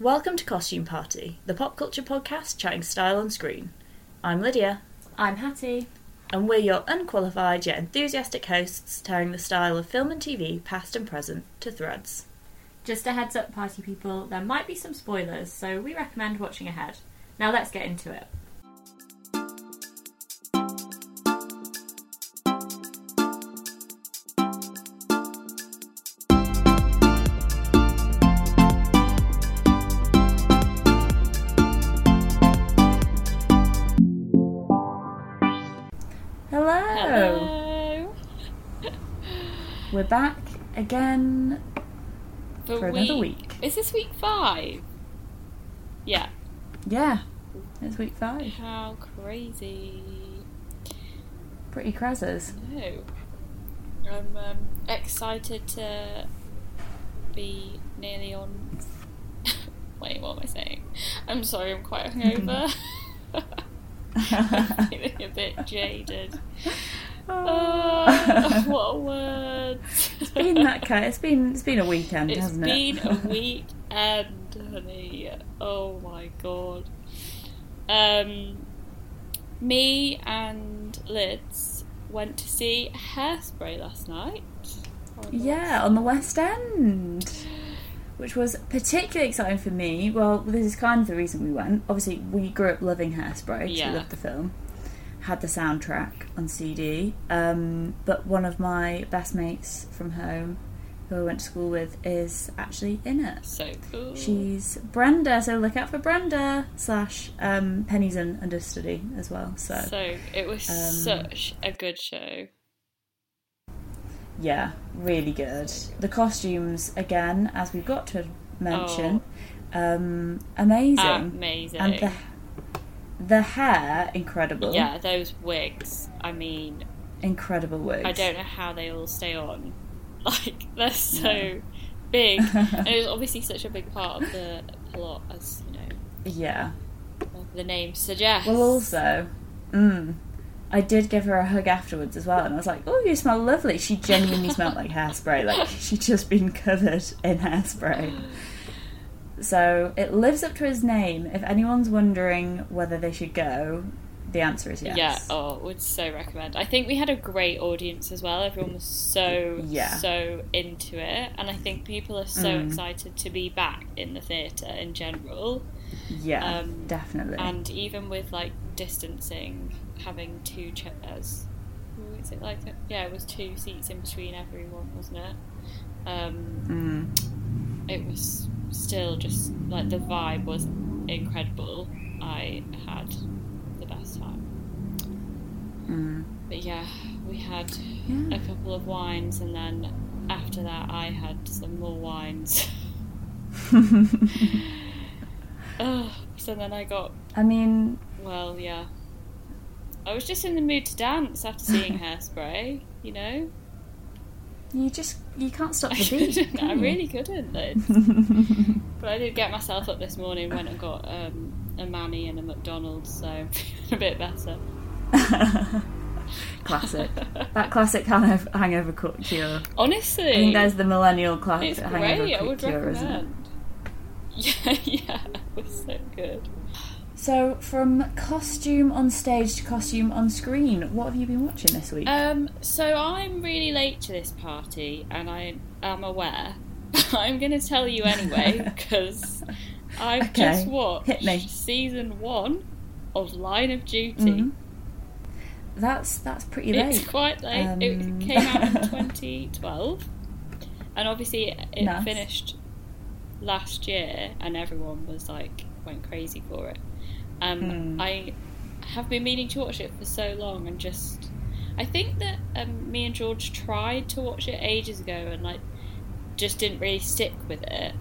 Welcome to Costume Party, the pop culture podcast chatting style on screen. I'm Lydia, I'm Hattie. and we're your unqualified yet enthusiastic hosts tearing the style of film and TV, past and present, to threads. Just a heads up, party people, there might be some spoilers, so we recommend watching ahead. Now let's get into it. Back again for another week. Is this week five? Yeah. Yeah, it's week five. How crazy. Pretty crazzers. No. I'm um, excited to be nearly on. Wait, what am I saying? I'm sorry, I'm quite hungover. I'm feeling a bit jaded. Oh, what a word. It's been that kind. It's been it's been a weekend, It's hasn't been It's been a weekend, honey. Oh my god. Um, me and Lids went to see Hairspray last night. the Yeah, on the West End. Which was particularly exciting for me. Well, this is kind of the reason we went. Obviously, we grew up loving Hairspray, Yeah. we loved the film. Had the soundtrack on CD. Um, but one of my best mates from home, who I went to school with, is actually in it. So cool. She's Brenda, so look out for Brenda slash um, Penny's an understudy as well. So, So it was Um, such a good show. yeah, really good. The costumes, again, as we've got to mention, um, amazing. Amazing. And the the hair, incredible. yeah, those wigs. I mean, incredible wigs. I don't know how they all stay on. Like they're so big, and it was obviously such a big part of the plot, as you know Yeah. the name suggests. Well, also, mm, I did give her a hug afterwards as well, and I was like, "Oh, you smell lovely." She genuinely smelled like hairspray. Like she'd just been covered in hairspray. So it lives up to his name. If anyone's wondering whether they should go, the answer is yes. Yeah, oh, would so recommend. I think we had a great audience as well. Everyone was so Yeah. so into it, and I think people are so Mm. excited to be back in the theatre in general. Yeah, Um, definitely. And even with like distancing, having two chairs. Is it like a, yeah? It was two seats in between everyone, wasn't it? Um, Mm. it was still just like the vibe was incredible. I had the best time. Mm. But yeah, we had Yeah. a couple of wines, and then after that, I had some more wines. Ugh, so then I got I mean, well, yeah. I was just in the mood to dance after seeing Hairspray, you know. You just you can't stop the beat. I really couldn't. But I did get myself up this morning, went and got um, a Manny and a McDonald's, so a bit better. classic. That classic kind of hangover cure. Honestly, I think there's the millennial classic hangover great. I cut would cure, isn't it? recommend. Yeah, yeah, it was so good. So, from costume on stage to costume on screen, what have you been watching this week? Um, so I'm really late to this party, and I am aware. I'm going to tell you anyway because I've Okay, just watched season one of Line of Duty. Mhm. That's that's pretty late. It's quite late. Um, It came out in 2012, and obviously it Nice. finished last year, and everyone was like went crazy for it. Um, Hmm. I have been meaning to watch it for so long, and just I think that um, me and George tried to watch it ages ago, and like just didn't really stick with it.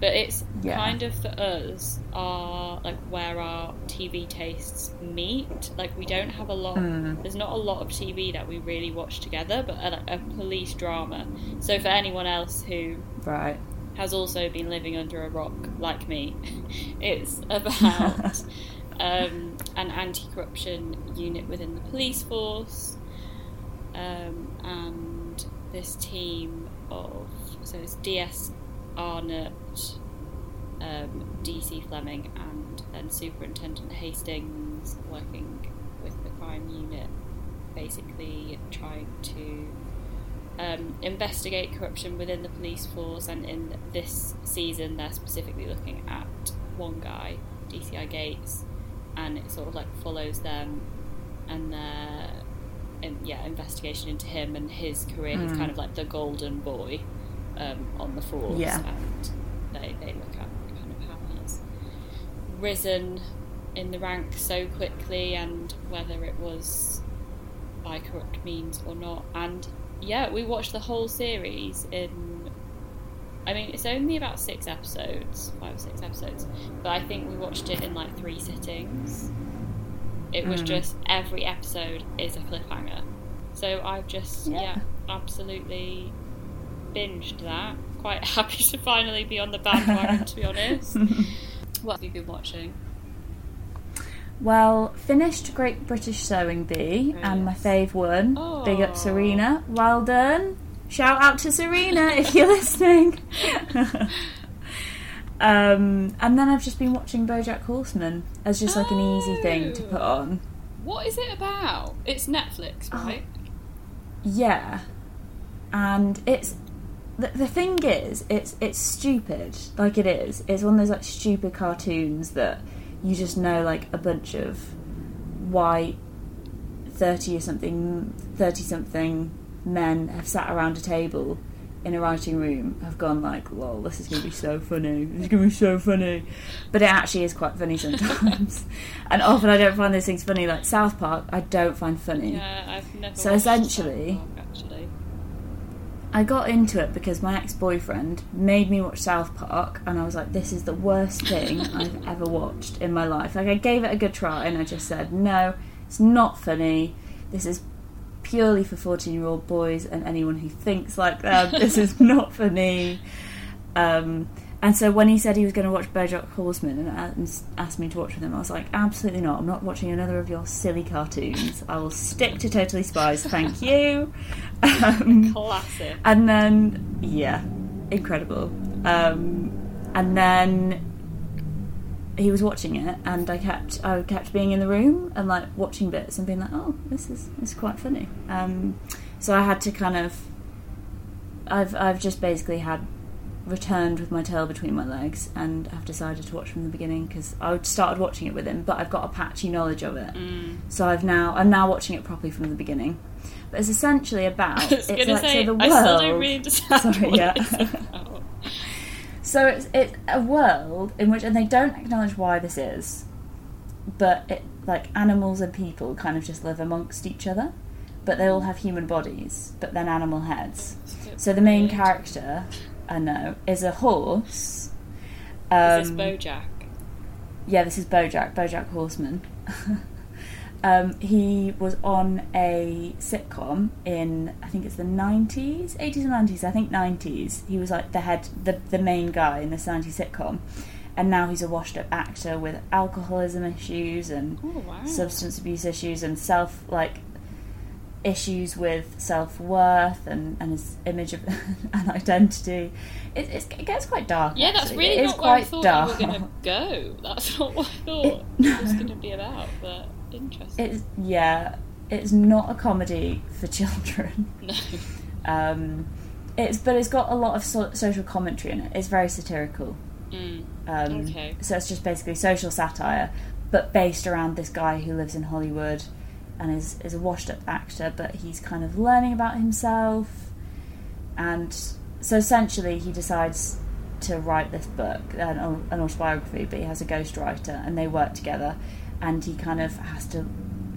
But it's Yeah. kind of for us our like where our TV tastes meet. Like we don't have a lot. Mm. There's not a lot of TV that we really watch together, but a, a police drama. So for anyone else who Right. has also been living under a rock like me, it's about um, an anti-corruption unit within the police force, um, and this team of so it's DS Arnott, um, DC Fleming and then Superintendent Hastings working with the crime unit, basically trying to um, investigate corruption within the police force. And in this season, they're specifically looking at one guy, DCI Gates, and it sort of like follows them and their in, yeah investigation into him and his career. He's Mm. kind of like the golden boy um, on the force, Yeah. and they they look at kind of how he's risen in the ranks so quickly and whether it was by corrupt means or not. And yeah, we watched the whole series in. I mean, it's only about six episodes, five or six episodes, but I think we watched it in like three sittings. It was Mm. just every episode is a cliffhanger. So I've just, Yeah. yeah, absolutely binged that. Quite happy to finally be on the bandwagon, to be honest. What have you been watching? Well, finished Great British Sewing Bee, Oh, and my fave one. Big up Serena. Well done. Shout out to Serena if you're listening. um, and then I've just been watching BoJack Horseman as just like an easy thing to put Oh. on. What is it about? It's Netflix, Oh. right? Yeah, and it's the, the thing is, it's it's stupid. Like it is. It's one of those like stupid cartoons that you just know like a bunch of white thirty or something, thirty something men have sat around a table in a writing room have gone like, "Lol, this is going to be so funny. This is going to be so funny," but it actually is quite funny sometimes. and often I don't find those things funny. Like South Park, I don't find funny. Yeah, I've never. So essentially- Park, actually, I got into it because my ex boyfriend made me watch South Park, and I was like, this is the worst thing I've ever watched in my life. Like, I gave it a good try, and I just said, no, it's not funny. This is purely for 14 year old boys and anyone who thinks like them. this is not for me. Um, and so when he said he was going to watch Bojack Horseman and a- and s- asked me to watch with him, I was like, absolutely not. I'm not watching another of your silly cartoons. I will stick to Totally Spies. Thank you. Um, classic. and then, yeah, incredible. Um, and then he was watching it, and I kept I kept being in the room and like watching bits and being like, oh, this is this is quite funny. Um, so I had to kind of, I've I've just basically had returned with my tail between my legs, and I've decided to watch from the beginning because I started watching it with him, but I've got a patchy knowledge of it. Mm. So I've now I'm now watching it properly from the beginning. But it's essentially about I was it's like say, so the I still world. don't really understand Sorry, yeah. So it's it's a world in which and they don't acknowledge why this is, but it like animals and people kind of just live amongst each other, but they all have human bodies, but then animal heads. It's a bit So the main character, I know, is a horse. Is Um, this BoJack? yeah, this is Bojack, Bojack Horseman. um, he was on a sitcom in I think it's the nineties, eighties or nineties. I think nineties. He was like the head, the the main guy in this nineties sitcom, and now he's a washed-up actor with alcoholism issues and Oh wow. substance abuse issues and self like issues with self worth and, and his image of and identity. It, it's, it gets quite dark. yeah, that's actually. really It not where I thought dark. you were going to go. That's not what I thought It- it, was going to be about, but interesting. It's yeah, it's not a comedy for children. no. Um, it's but it's got a lot of so- social commentary in it. It's very satirical. Mm. Um, Okay. So it's just basically social satire, but based around this guy who lives in Hollywood and is is a washed up actor, but he's kind of learning about himself, and so essentially he decides to write this book, an, an autobiography, but he has a ghostwriter, and they work together, and he kind of has to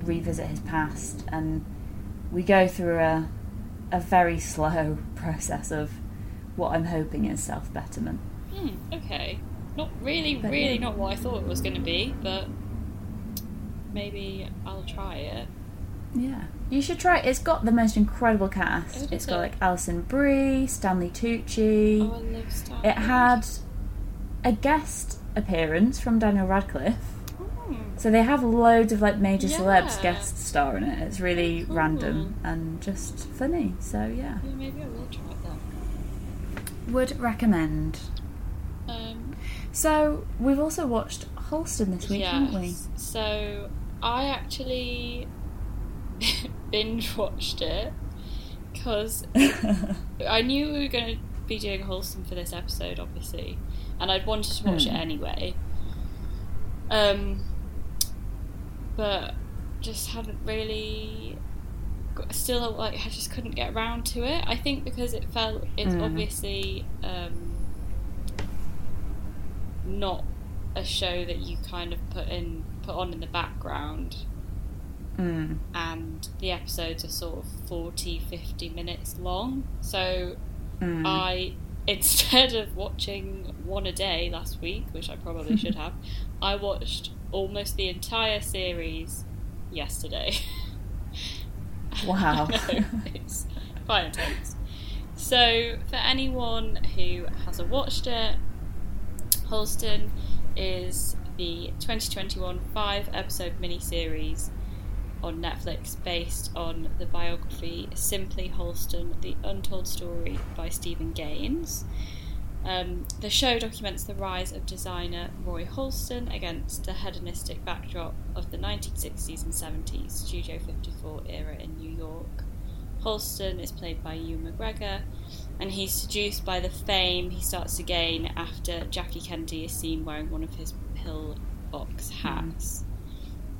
revisit his past, and we go through a a very slow process of what I'm hoping is self betterment. Hmm, okay. Not really, But really yeah. not what I thought it was going to be, but maybe I'll try it. Yeah, you should try it. It's got the most incredible cast. does It's got it? like Alison Brie, Stanley Tucci. Oh, I love Star it had a guest appearance from Daniel Radcliffe. So they have loads of like major celebs Yeah. guest star in it. It's really cool. random and just funny. So yeah, yeah, maybe I will try it then. would recommend. Um, So we've also watched Halston this week, haven't we? So I actually binge watched it because I knew we were going to be doing Halston for this episode, obviously, and I'd wanted to watch it Hmm. anyway. Um, but just hadn't really. got- Still, like, I just couldn't get around to it. I think because it felt it's Mm. obviously um, not a show that you kind of put in put on in the background Mm. and the episodes are sort of 40 50 minutes long so Mm. i instead of watching one a day last week which i probably should have i watched almost the entire series yesterday Wow. Know, it's quite intense so for anyone who hasn't watched it halston is the 2021 five episode miniseries on Netflix based on the biography Simply Halston The Untold Story by Steven Gaines. Um, the show documents the rise of designer Roy Halston against the hedonistic backdrop of the 1960s and 70s Studio 54 era in New York. Halston is played by Ewan McGregor, and he's seduced by the fame he starts to gain after Jackie Kennedy is seen wearing one of his pillbox hats.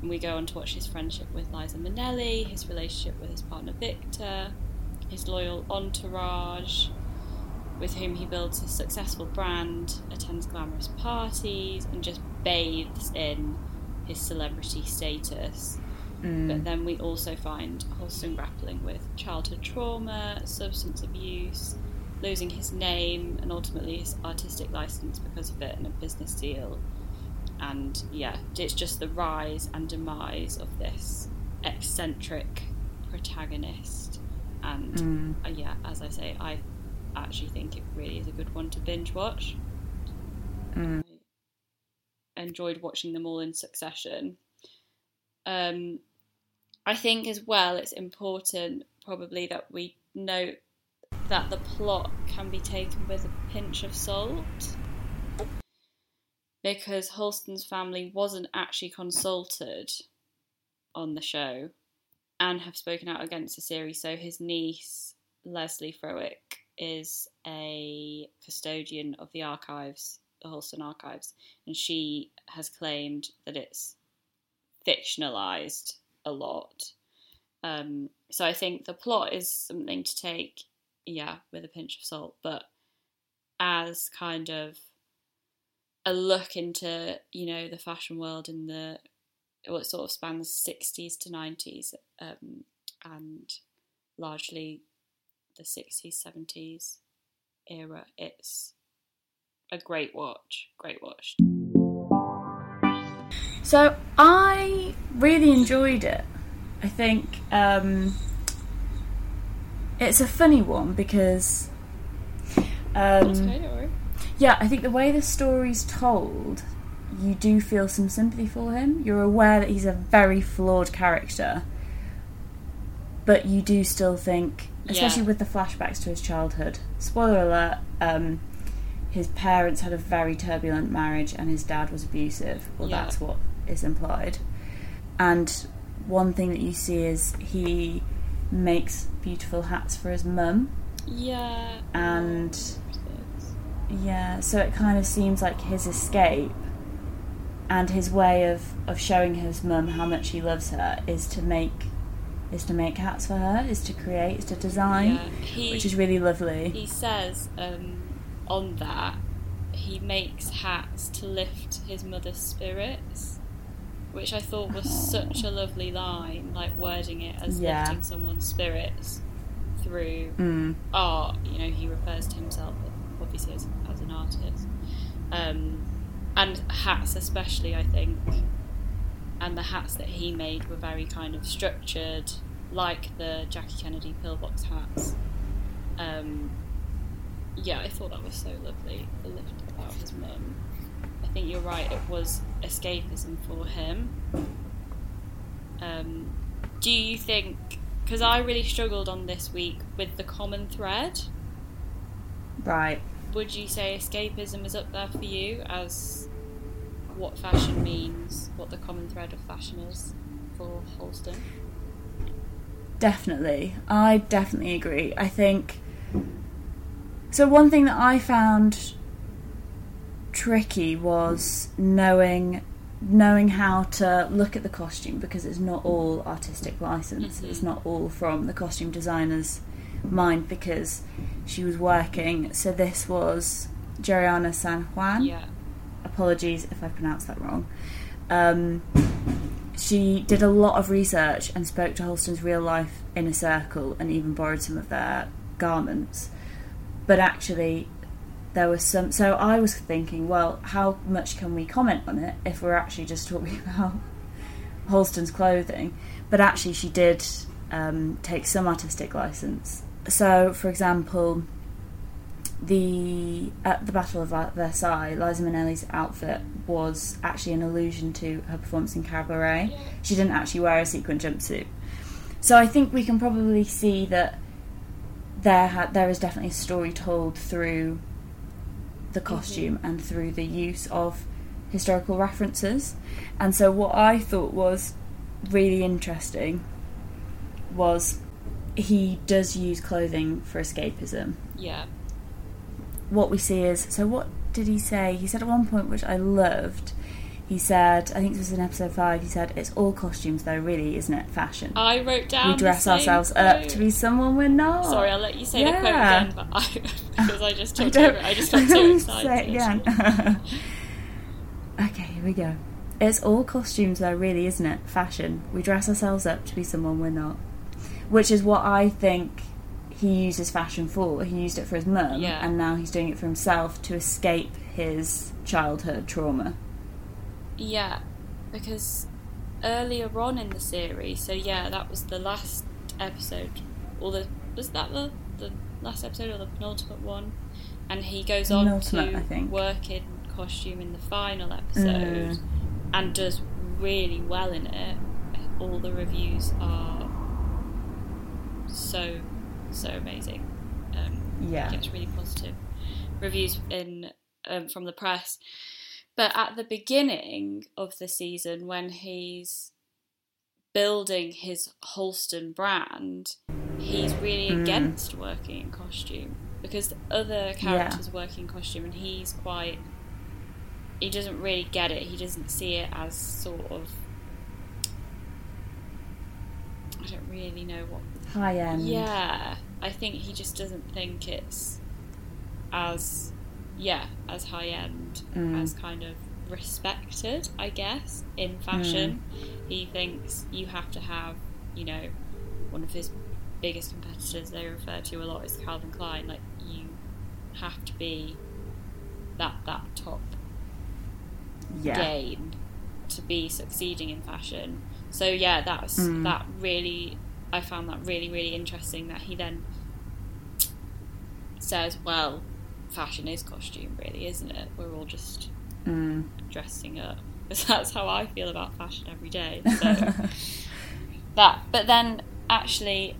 And we go on to watch his friendship with Liza Minnelli, his relationship with his partner Victor, his loyal entourage, with whom he builds a successful brand, attends glamorous parties, and just bathes in his celebrity status. Mm. But then we also find Halston grappling with childhood trauma, substance abuse, losing his name, and ultimately his artistic license because of it, and a business deal. And yeah, it's just the rise and demise of this eccentric protagonist. And Mm. uh, yeah, as I say, I actually think it really is a good one to binge watch. Mm. I enjoyed watching them all in succession. Um, I think as well it's important probably that we note that the plot can be taken with a pinch of salt because Halston's family wasn't actually consulted on the show and have spoken out against the series. So his niece, Lesley Frowick, is a custodian of the archives, the Halston archives, and she has claimed that it's fictionalized a lot. Um, so I think the plot is something to take, yeah, with a pinch of salt, but as kind of a look into, you know, the fashion world in the what sort of spans sixties to nineties, um, and largely the sixties, seventies era. It's a great watch. Great watch. So I really enjoyed it. I think um, it's a funny one because um, okay, don't worry. yeah, I think the way the story's told, you do feel some sympathy for him. You're aware that he's a very flawed character, but you do still think, especially Yeah. with the flashbacks to his childhood. Spoiler alert: um, his parents had a very turbulent marriage, and his dad was abusive. Well, Yeah. that's what is implied. And one thing that you see is he makes beautiful hats for his mum. Yeah. And- Yeah, so it kind of seems like his escape and his way of, of showing his mum how much he loves her is to make is to make hats for her, is to create, is to design, Yeah, he, which is really lovely. he says um, on that he makes hats to lift his mother's spirits, which I thought was such a lovely line, like wording it as Yeah. lifting someone's spirits through Mm, art. You know, he refers to himself obviously as, as an artist, um, and hats especially. I think, and the hats that he made were very kind of structured, like the Jackie Kennedy pillbox hats. Um, yeah, I thought that was so lovely. The lift about his mum. I think you're right. It was escapism for him. Um, do you think? Because I really struggled on this week with the common thread. right. would you say escapism is up there for you as what fashion means, what the common thread of fashion is for Halston? Definitely. I definitely agree. I think. So, one thing that I found tricky was knowing knowing how to look at the costume because it's not all artistic license. Mhm. It's not all from the costume designer's mind because she was working. So this was Jeriana San Juan. Yeah. Apologies if I pronounced that wrong. Um, she did a lot of research and spoke to Halston's real life inner circle and even borrowed some of their garments. But actually, there was some. So I was thinking, well, how much can we comment on it if we're actually just talking about Halston's clothing? But actually, she did um, take some artistic license. So, for example, the at the Battle of Versailles, Liza Minnelli's outfit was actually an allusion to her performance in Cabaret. She didn't actually wear a sequin jumpsuit, so I think we can probably see that there ha- there is definitely a story told through the mm-hmm. costume and through the use of historical references. And so, what I thought was really interesting was he does use clothing for escapism Yeah. What we see is so what did he say he said at one point which i loved he said i think this was in episode 5 he said it's all costumes though really isn't it fashion I wrote down. we dress ourselves up to be someone we're not Sorry, I'll let you say the quote Yeah. again, but I, because I just I talked don't- over it. I just got I so excited. say it again okay here we go it's all costumes though really isn't it fashion we dress ourselves up to be someone we're not which is what i think he uses fashion for he used it for his mum Yeah. and now he's doing it for himself to escape his childhood trauma Yeah, because earlier on in the series, so yeah, that was the last episode, or the was that the the last episode or the penultimate one, and he goes on Penultimate, to work in costume in the final episode, Mm. and does really well in it. All the reviews are so so amazing. Um, yeah gets really positive reviews in um, from the press. But at the beginning of the season, when he's building his Halston brand, he's really Mm. against working in costume because the other characters work in costume, and he's quite. He doesn't really get it. He doesn't see it as sort of. I don't really know what high end yeah, I think he just doesn't think it's as yeah as high end Mm. as kind of respected. I guess in fashion, he thinks you have to have you know one of his biggest competitors they refer to a lot is Calvin Klein. Like you have to be that that top yeah game to be succeeding in fashion. So yeah, that's Mm. that really I found that really really interesting that he then says, well, fashion is costume really, isn't it? We're all just Mm. dressing up. Because that's how I feel about fashion every day. So that but then actually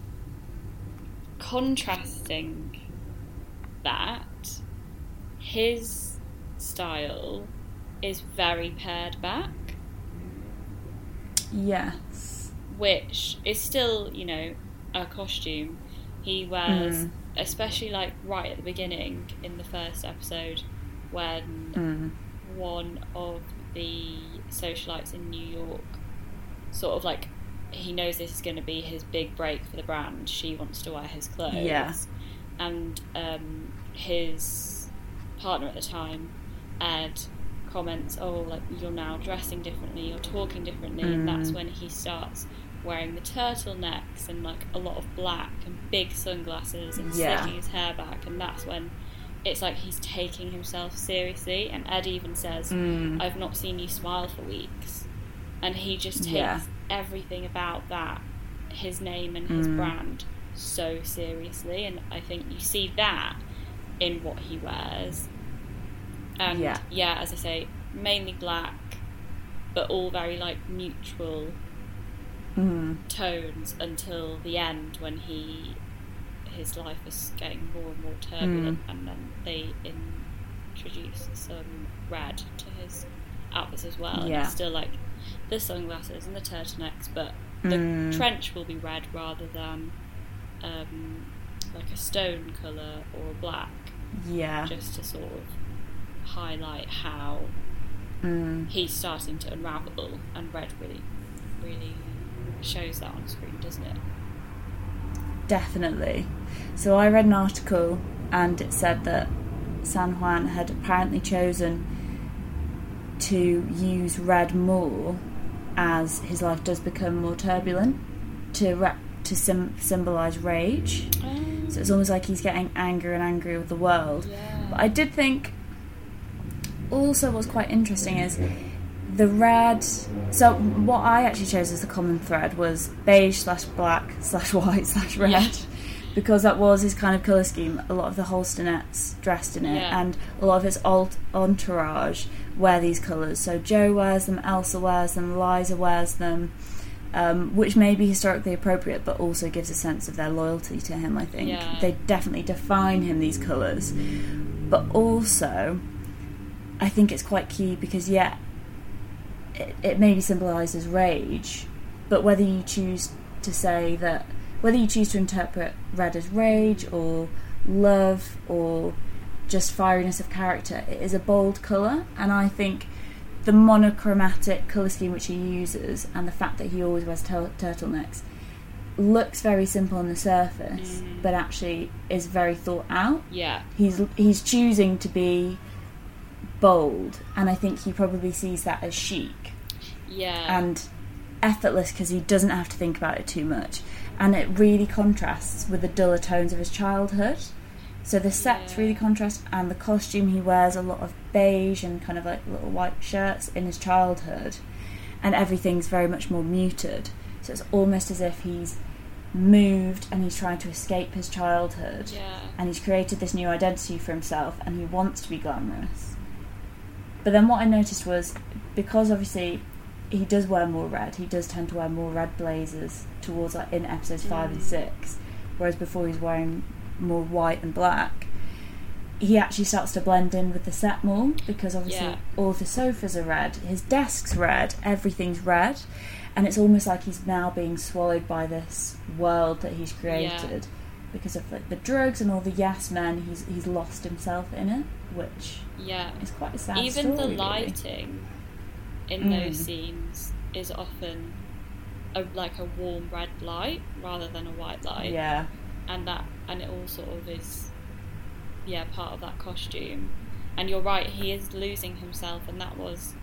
contrasting that his style is very pared back yes which is still you know a costume he wears Mm. especially like right at the beginning in the first episode when mm. one of the socialites in New York sort of like he knows this is going to be his big break for the brand. She wants to wear his clothes. Yeah. And um, his partner at the time, Ed, comments, "Oh, like you're now dressing differently, you're talking differently," and that's Mm. when he starts wearing the turtlenecks and like a lot of black and big sunglasses and Yeah. slicking his hair back, and that's when it's like he's taking himself seriously. And Ed even says, Mm. I've not seen you smile for weeks. And he just takes Yeah. everything about that, his name and his Mm. brand, so seriously. And I think you see that in what he wears. And Yeah. yeah, as I say, mainly black, but all very like neutral Mm. tones until the end when he his life is getting more and more turbulent, Mm. and then they introduce some red to his outfits as well. And Yeah. it's still like the sunglasses and the turtlenecks, but the Mm. trench will be red rather than um, like a stone colour or black, Yeah. just to sort of highlight how Mm. he's starting to unravel, and red really, really shows that on screen, doesn't it? Definitely. So I read an article and it said that San Juan had apparently chosen to use red more as his life does become more turbulent to to sim- symbolize rage. Oh. So it's almost like he's getting angrier and angrier with the world. yeah. But I did think also what's quite interesting is the red. So what I actually chose as the common thread was beige slash black slash white slash red. Yeah. Because that was his kind of colour scheme. A lot of the Halstonettes dressed in it, Yeah. and a lot of his alt entourage wear these colours. So Joe wears them, Elsa wears them, Liza wears them, um, which may be historically appropriate, but also gives a sense of their loyalty to him. I think Yeah. they definitely define him. These colours, but also I think it's quite key because yeah, it, it maybe symbolises rage, but whether you choose to say that, whether you choose to interpret red as rage or love or just fieriness of character, it is a bold colour, and I think the monochromatic colour scheme which he uses and the fact that he always wears tur- turtlenecks looks very simple on the surface, Mm. but actually is very thought out. Yeah, he's he's choosing to be bold, and I think he probably sees that as chic yeah, and effortless because he doesn't have to think about it too much, and it really contrasts with the duller tones of his childhood. So the sets Yeah. really contrast, and the costume he wears a lot of beige and kind of like little white shirts in his childhood, and everything's very much more muted. So it's almost as if he's moved and he's trying to escape his childhood yeah, and he's created this new identity for himself and he wants to be glamorous. But then what I noticed was because obviously he does wear more red, he does tend to wear more red blazers towards like in episodes five and Mm. six, whereas before he's wearing more white and black. He actually starts to blend in with the set more because obviously Yeah. all the sofas are red, his desk's red, everything's red, and it's almost like he's now being swallowed by this world that he's created because of like, the drugs and all the yes men. He's he's lost himself in it, which yeah. is quite a sad Even story. the really. In Mm. those scenes is often a, like a warm red light rather than a white light. Yeah, and that and it all sort of is yeah part of that costume. And you're right he is losing himself and that was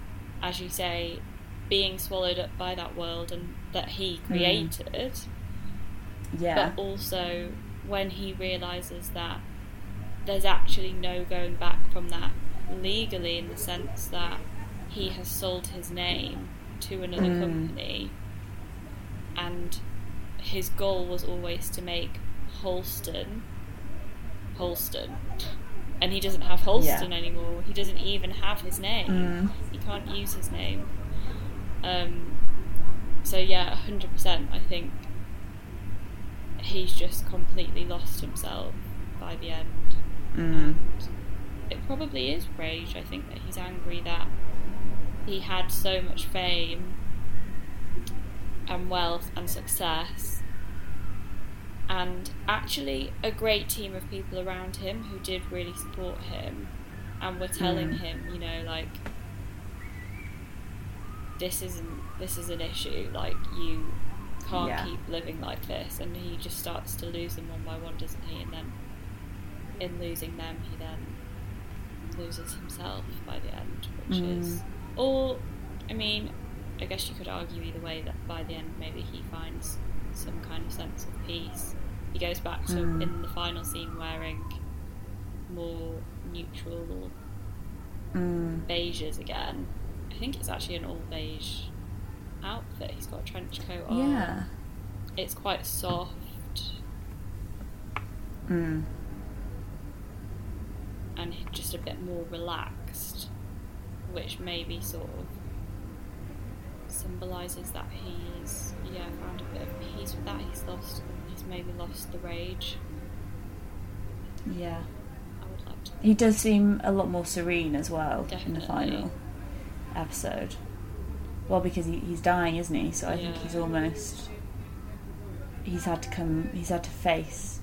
as you say being swallowed up by that world and that he created. Yeah, but also when he realizes that there's actually no going back from that legally in the sense that he has sold his name to another Mm. company and his goal was always to make Halston Halston and he doesn't have Halston Yeah. anymore he doesn't even have his name Mm. he can't use his name um, so yeah 100% I think he's just completely lost himself by the end. Mm. And it probably is rage. I think that he's angry that he had so much fame and wealth and success, and actually a great team of people around him who did really support him and were telling Mm. him, you know, like this isn't this is an issue. Like you can't Yeah. keep living like this, and he just starts to lose them one by one, doesn't he? And then in losing them, he then loses himself by the end, which Mm. is or I mean, I guess you could argue either way that by the end maybe he finds some kind of sense of peace. He goes back to Mm. in the final scene wearing more neutral Mm. beiges again. I think it's actually an all beige outfit. He's got a trench coat on. yeah. It's quite soft Mm. and just a bit more relaxed, which maybe sort of symbolises that he's yeah found a bit of peace with that. He's lost. He's maybe lost the rage Yeah. I would like to. He does seem a lot more serene as well in the final episode. Well, because he, he's dying, isn't he? So I think he's almost. He's had to come. He's had to face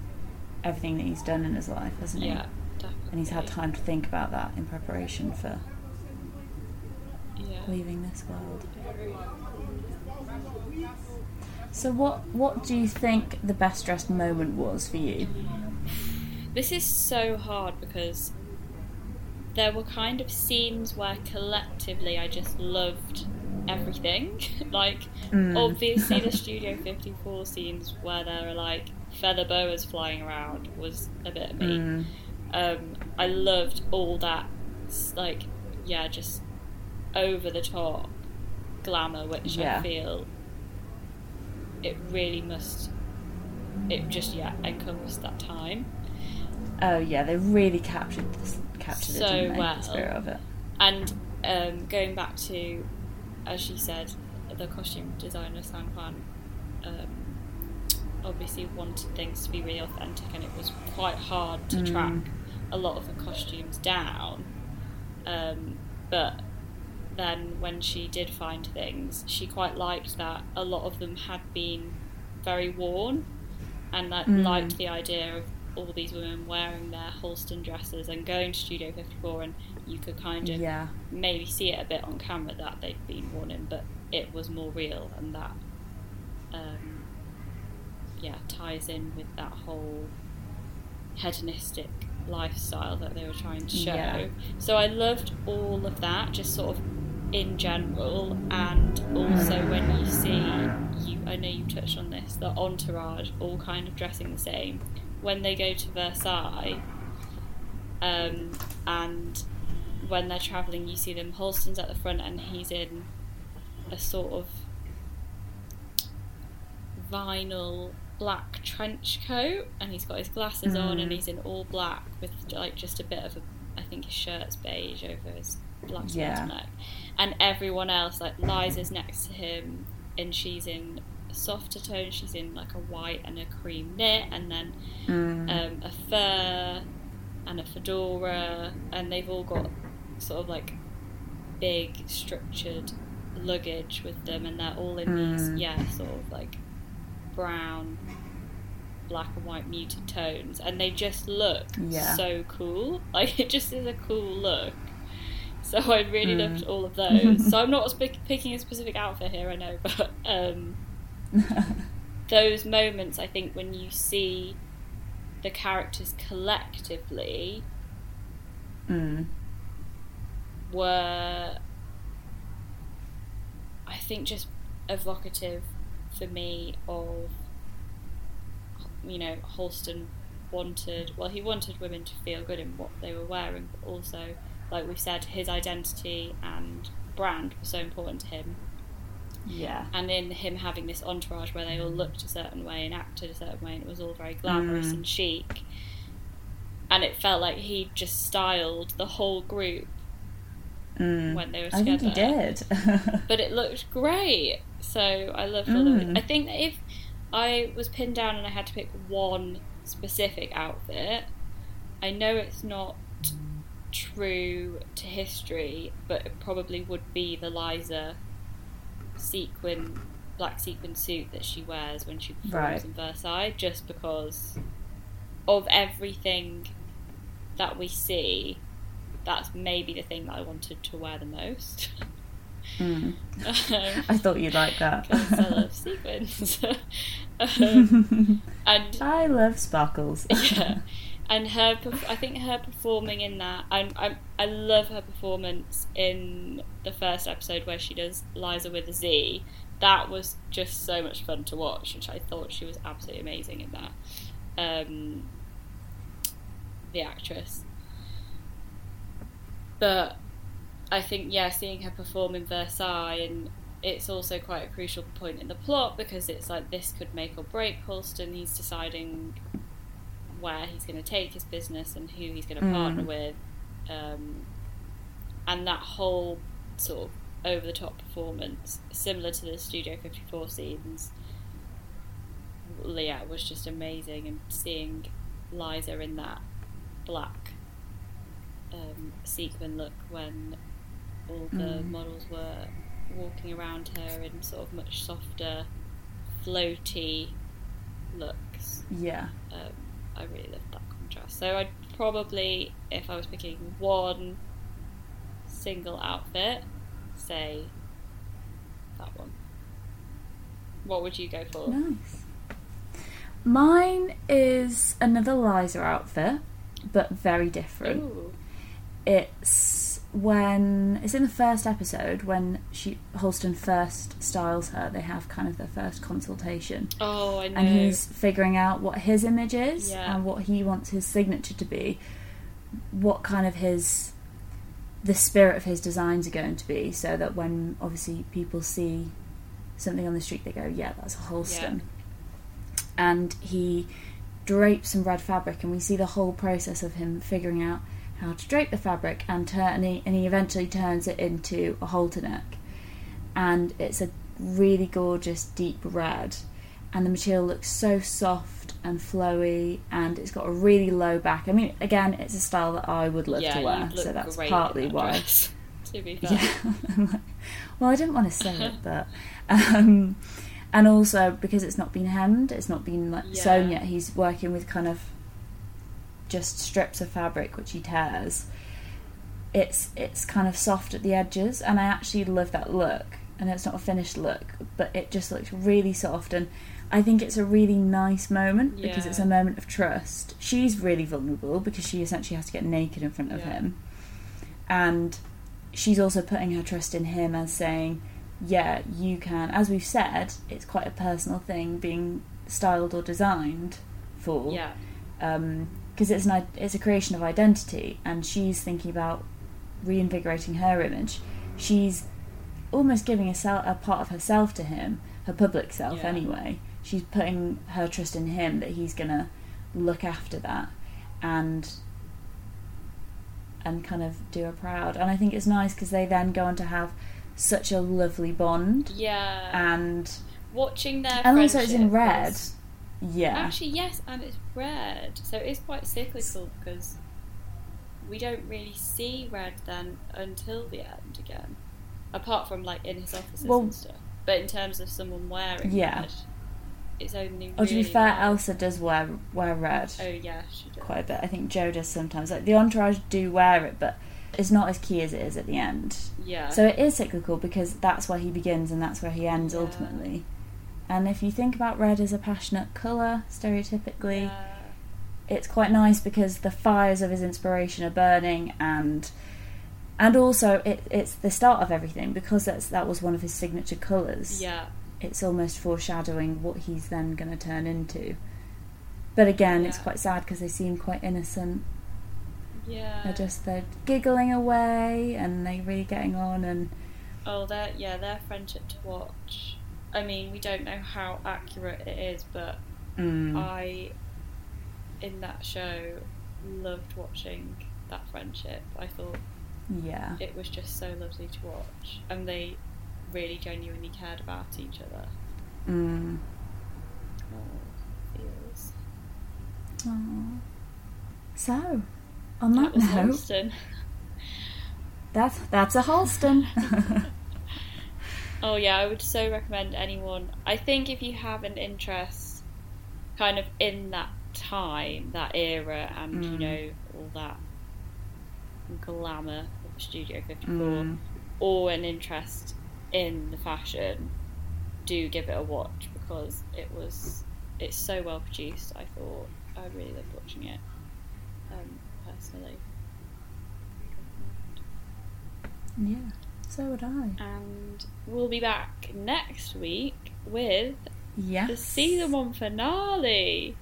everything that he's done in his life, hasn't he? Yeah, definitely. And he's had time to think about that in preparation for Yeah. Leaving this world. So, what what do you think the best dressed moment was for you? This is so hard because there were kind of scenes where collectively I just loved everything. like, Mm. obviously, the Studio 54 scenes where there are like feather boas flying around was a bit of me. Mm. Um, I loved all that, like, yeah, just over the top glamour, which Yeah. I feel it really must. It just yeah encompassed that time. Oh yeah, they really captured this, captured So it, well. The spirit of it. And um, going back to, as she said, the costume designer San Juan um, obviously wanted things to be really authentic, and it was quite hard to Mm. track a lot of the costumes down. Um, but then when she did find things, she quite liked that a lot of them had been very worn, and that Mm. liked the idea of all these women wearing their Halston dresses and going to Studio 54, and you could kind of Yeah. maybe see it a bit on camera that they'd been worn in, but it was more real, and that, um, yeah, ties in with that whole hedonistic lifestyle that they were trying to show. Yeah. So I loved all of that, just sort of in general, and also when you see, you I know you touched on this, the entourage all kind of dressing the same. When they go to Versailles, um, and when they're travelling, you see them. Halston's at the front, and he's in a sort of vinyl black trench coat, and he's got his glasses on, and Mm. he's in all black with like just a bit of a, I think his shirt's beige over his black Yeah. turtleneck, and everyone else like Liza's next to him, and she's in a softer tone. She's in like a white and a cream knit, and then Mm. um, a fur and a fedora, and they've all got sort of like big structured luggage with them, and they're all in these, Mm. yeah, sort of like brown, black and white muted tones, and they just look Yeah. so cool. Like it just is a cool look. So I really Mm. loved all of those. so I'm not sp- picking a specific outfit here, I know, but um, those moments I think when you see the characters collectively mm. were I think just evocative for me of you know Halston wanted well he wanted women to feel good in what they were wearing but also like we've said his identity and brand was so important to him Yeah. and in him having this entourage where they all looked a certain way and acted a certain way and it was all very glamorous Mm. and chic and it felt like he just styled the whole group Mm. when they were together. I think he did. but it looked great so i loved all of it Mm. i think that if i was pinned down and i had to pick one specific outfit i know it's not true to history but it probably would be the liza sequin black sequin suit that she wears when she performs Right. in versailles just because of everything that we see that's maybe the thing that i wanted to wear the most Mm. um, I thought you'd like that. I love sequins. um, and I love sparkles. yeah, and her, I think her performing in that, I, I, I love her performance in the first episode where she does Liza with a Z. That was just so much fun to watch, which I thought she was absolutely amazing in that. Um, the actress, but I think yeah, seeing her perform in Versailles and it's also quite a crucial point in the plot because it's like this could make or break Halston. He's deciding where he's going to take his business and who he's going to Mm. partner with, um, and that whole sort of over the top performance, similar to the Studio 54 scenes. Yeah, was just amazing, and seeing Liza in that black um, sequin look when all the Mm. models were walking around her in sort of much softer, floaty looks. Yeah. Um, I really loved that contrast. So I'd probably, if I was picking one single outfit, say that one. What would you go for? Nice. Mine is another Liza outfit, but very different. Ooh. It's when it's in the first episode when she Halston first styles her. They have kind of their first consultation, Oh, I know. and he's figuring out what his image is Yeah. and what he wants his signature to be. What kind of his the spirit of his designs are going to be, so that when obviously people see something on the street, they go, "Yeah, that's a Halston." And he drapes some red fabric, and we see the whole process of him figuring out how to drape the fabric, and turn, and he, and he eventually turns it into a halter neck, and it's a really gorgeous deep red, and the material looks so soft and flowy, and it's got a really low back. I mean, again, it's a style that I would love yeah, to wear, so that's partly that why. to be fair. Yeah. well, I didn't want to say it, but um, and also because it's not been hemmed, it's not been like Yeah. sewn yet. He's working with kind of just strips of fabric which he tears. It's it's kind of soft at the edges, and I actually love that look. And it's not a finished look, but it just looks really soft, and I think it's a really nice moment because it's a moment of trust. She's really vulnerable because she essentially has to get naked in front of Yeah. him, and she's also putting her trust in him as saying, yeah, you can. As we've said, it's quite a personal thing being styled or designed for, Yeah. Um, because it's an it's a creation of identity, and she's thinking about reinvigorating her image. She's almost giving a, sel- a part of herself to him, her public self Yeah. anyway. She's putting her trust in him that he's gonna look after that, and and kind of do her proud. And I think it's nice because they then go on to have such a lovely bond, Yeah. and Watching their and also it's in red. was- Yeah, Actually, yes, and it's red, so it's quite cyclical because we don't really see red then until the end again, apart from like in his offices Well- and stuff. But in terms of someone wearing Yeah. red, it's only. Or to be fair, now. Elsa does wear wear red Oh yeah, she does. quite a bit. I think Joe does sometimes. Like the entourage do wear it, but it's not as key as it is at the end. Yeah. So it is cyclical because that's where he begins and that's where he ends Yeah. ultimately. And if you think about red as a passionate colour, stereotypically, Yeah. it's quite nice because the fires of his inspiration are burning and and also it, it's the start of everything because that's that was one of his signature colours. Yeah. It's almost foreshadowing what he's then going to turn into. But again, it's quite sad because they seem quite innocent. Yeah. They're just they're giggling away and they're really getting on and Oh, their yeah, their friendship to watch. I mean, we don't know how accurate it is, but mm, I, in that show, loved watching that friendship. I thought yeah. it was just so lovely to watch, and they really genuinely cared about each other. Mm. Oh, feels. Aw. So, on that, That was note, Halston. that's that's a Halston. Oh yeah, I would so recommend anyone. I think if you have an interest, kind of in that time, that era, and you Mm. know all that glamour of Studio Fifty Four, Mm. or an interest in the fashion, do give it a watch because it was it's so well produced. I thought I really loved watching it. Um, personally. yeah, so would I. And we'll be back next week with Yeah. the season one finale.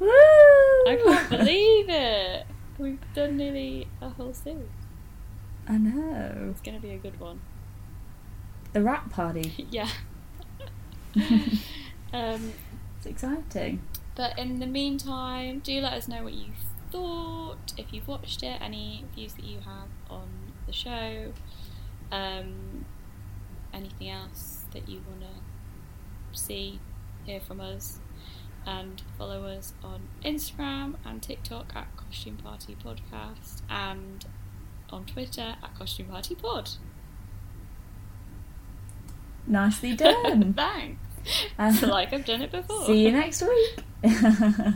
Woo! I can't believe it. We've done nearly a whole series. I know. It's going to be a good one. The rap party. yeah. um, It's exciting. but in the meantime, do let us know what you thought. If you've watched it, any views that you have on the show. Um, anything else that you want to see, hear from us. and follow us on Instagram and TikTok at Costume Party Podcast and on Twitter at Costume Party Pod. Nicely done. Thanks. Uh, like I've done it before. See you next week.